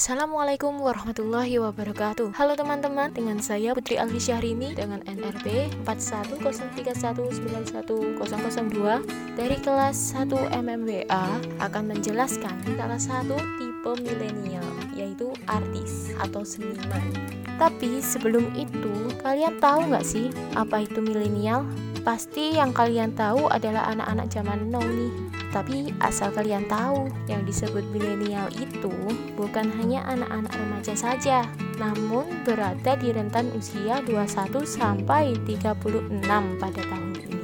Assalamualaikum warahmatullahi wabarakatuh. Halo teman-teman, dengan saya Putri Alfi Syahrini dengan NRB 4103191002 dari kelas 1 MMWA akan menjelaskan salah satu tipe milenial yaitu artis atau seniman. Tapi sebelum itu, kalian tahu nggak sih apa itu milenial? Pasti yang kalian tahu adalah anak-anak zaman now nih tapi asal kalian tahu, yang disebut milenial itu bukan hanya anak-anak remaja saja, namun berada di rentan usia 21 sampai 36 pada tahun ini.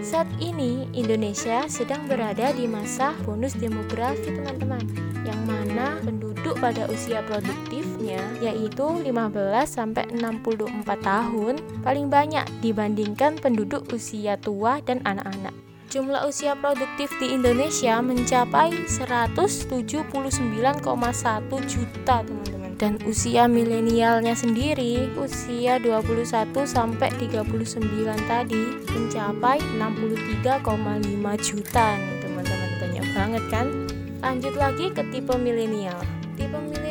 Saat ini Indonesia sedang berada di masa bonus demografi teman-teman, yang mana penduduk pada usia produktifnya yaitu 15 sampai 64 tahun paling banyak dibandingkan penduduk usia tua dan anak-anak. Jumlah usia produktif di Indonesia mencapai 179,1 juta, teman-teman. Dan usia milenialnya sendiri, usia 21 sampai 39 tadi mencapai 63,5 juta nih, teman-teman. Banyak banget kan? Lanjut lagi ke tipe milenial. Tipe milenial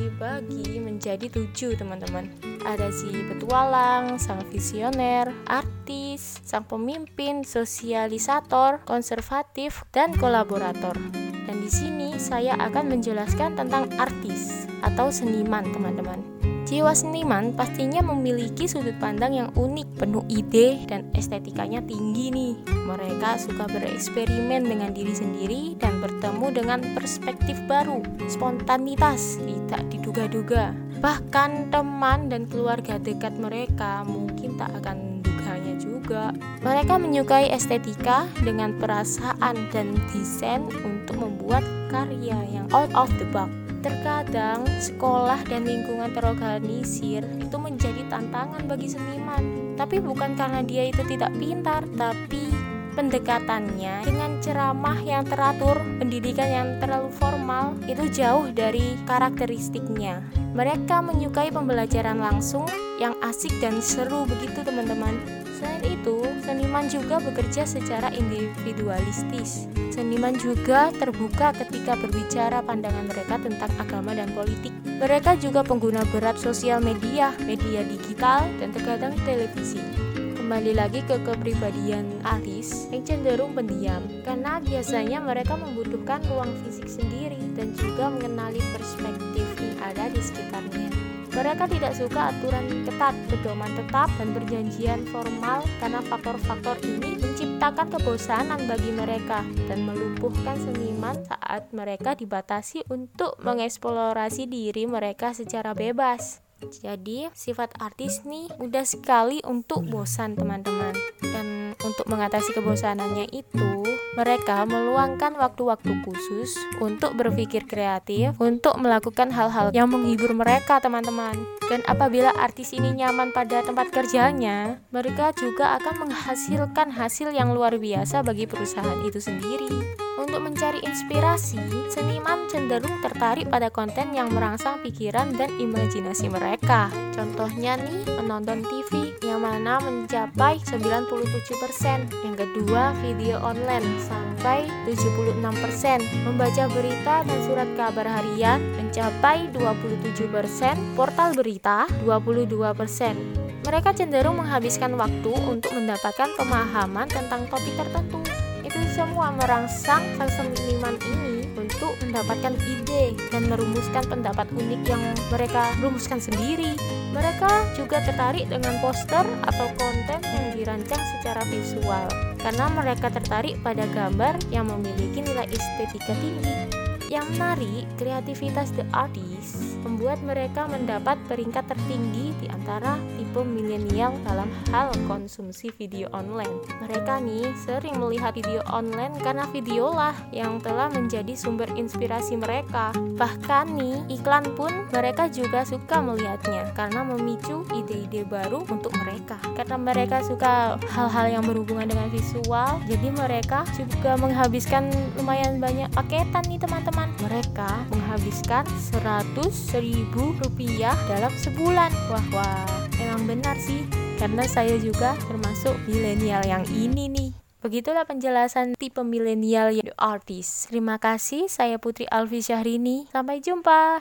dibagi menjadi tujuh teman-teman. Ada si petualang, sang visioner, artis, sang pemimpin, sosialisator, konservatif, dan kolaborator. Dan di sini saya akan menjelaskan tentang artis atau seniman teman-teman. Jiwa seniman pastinya memiliki sudut pandang yang unik, penuh ide dan estetikanya tinggi nih. Mereka suka bereksperimen dengan diri sendiri dan bertemu dengan perspektif baru, spontanitas, tidak diduga-duga. Bahkan teman dan keluarga dekat mereka mungkin tak akan menduganya juga. Mereka menyukai estetika dengan perasaan dan desain untuk membuat karya yang out of the box. Terkadang sekolah dan lingkungan terorganisir itu menjadi tantangan bagi seniman. Tapi bukan karena dia itu tidak pintar, tapi pendekatannya dengan ceramah yang teratur, pendidikan yang terlalu formal itu jauh dari karakteristiknya. Mereka menyukai pembelajaran langsung yang asik dan seru begitu teman-teman. Selain itu, seniman juga bekerja secara individualistis. Seniman juga terbuka ketika berbicara pandangan mereka tentang agama dan politik. Mereka juga pengguna berat sosial media, media digital, dan terkadang televisi kembali lagi ke kepribadian artis yang cenderung pendiam karena biasanya mereka membutuhkan ruang fisik sendiri dan juga mengenali perspektif yang ada di sekitarnya. Mereka tidak suka aturan ketat, pedoman tetap, dan perjanjian formal karena faktor-faktor ini menciptakan kebosanan bagi mereka dan melumpuhkan seniman saat mereka dibatasi untuk mengeksplorasi diri mereka secara bebas. Jadi, sifat artis nih mudah sekali untuk bosan, teman-teman. Dan untuk mengatasi kebosanannya itu, mereka meluangkan waktu-waktu khusus untuk berpikir kreatif, untuk melakukan hal-hal yang menghibur mereka, teman-teman. Dan apabila artis ini nyaman pada tempat kerjanya, mereka juga akan menghasilkan hasil yang luar biasa bagi perusahaan itu sendiri. Untuk mencari inspirasi, seniman cenderung tertarik pada konten yang merangsang pikiran dan imajinasi mereka. Contohnya nih, menonton TV yang mana mencapai 97%. Yang kedua, video online sampai 76%. Membaca berita dan surat kabar harian mencapai 27%. Portal berita 22%. Mereka cenderung menghabiskan waktu untuk mendapatkan pemahaman tentang topik tertentu semua merangsang sang seniman ini untuk mendapatkan ide dan merumuskan pendapat unik yang mereka rumuskan sendiri. Mereka juga tertarik dengan poster atau konten yang dirancang secara visual karena mereka tertarik pada gambar yang memiliki nilai estetika tinggi. Yang menarik, kreativitas The Artist membuat mereka mendapat peringkat tertinggi di antara tipe milenial dalam hal konsumsi video online. Mereka nih sering melihat video online karena videolah yang telah menjadi sumber inspirasi mereka. Bahkan nih, iklan pun mereka juga suka melihatnya karena memicu ide-ide baru untuk mereka. Karena mereka suka hal-hal yang berhubungan dengan visual, jadi mereka juga menghabiskan lumayan banyak paketan nih teman-teman teman-teman mereka menghabiskan 100 ribu rupiah dalam sebulan wah wah emang benar sih karena saya juga termasuk milenial yang ini nih Begitulah penjelasan tipe milenial artis. Terima kasih, saya Putri Alfi Syahrini. Sampai jumpa.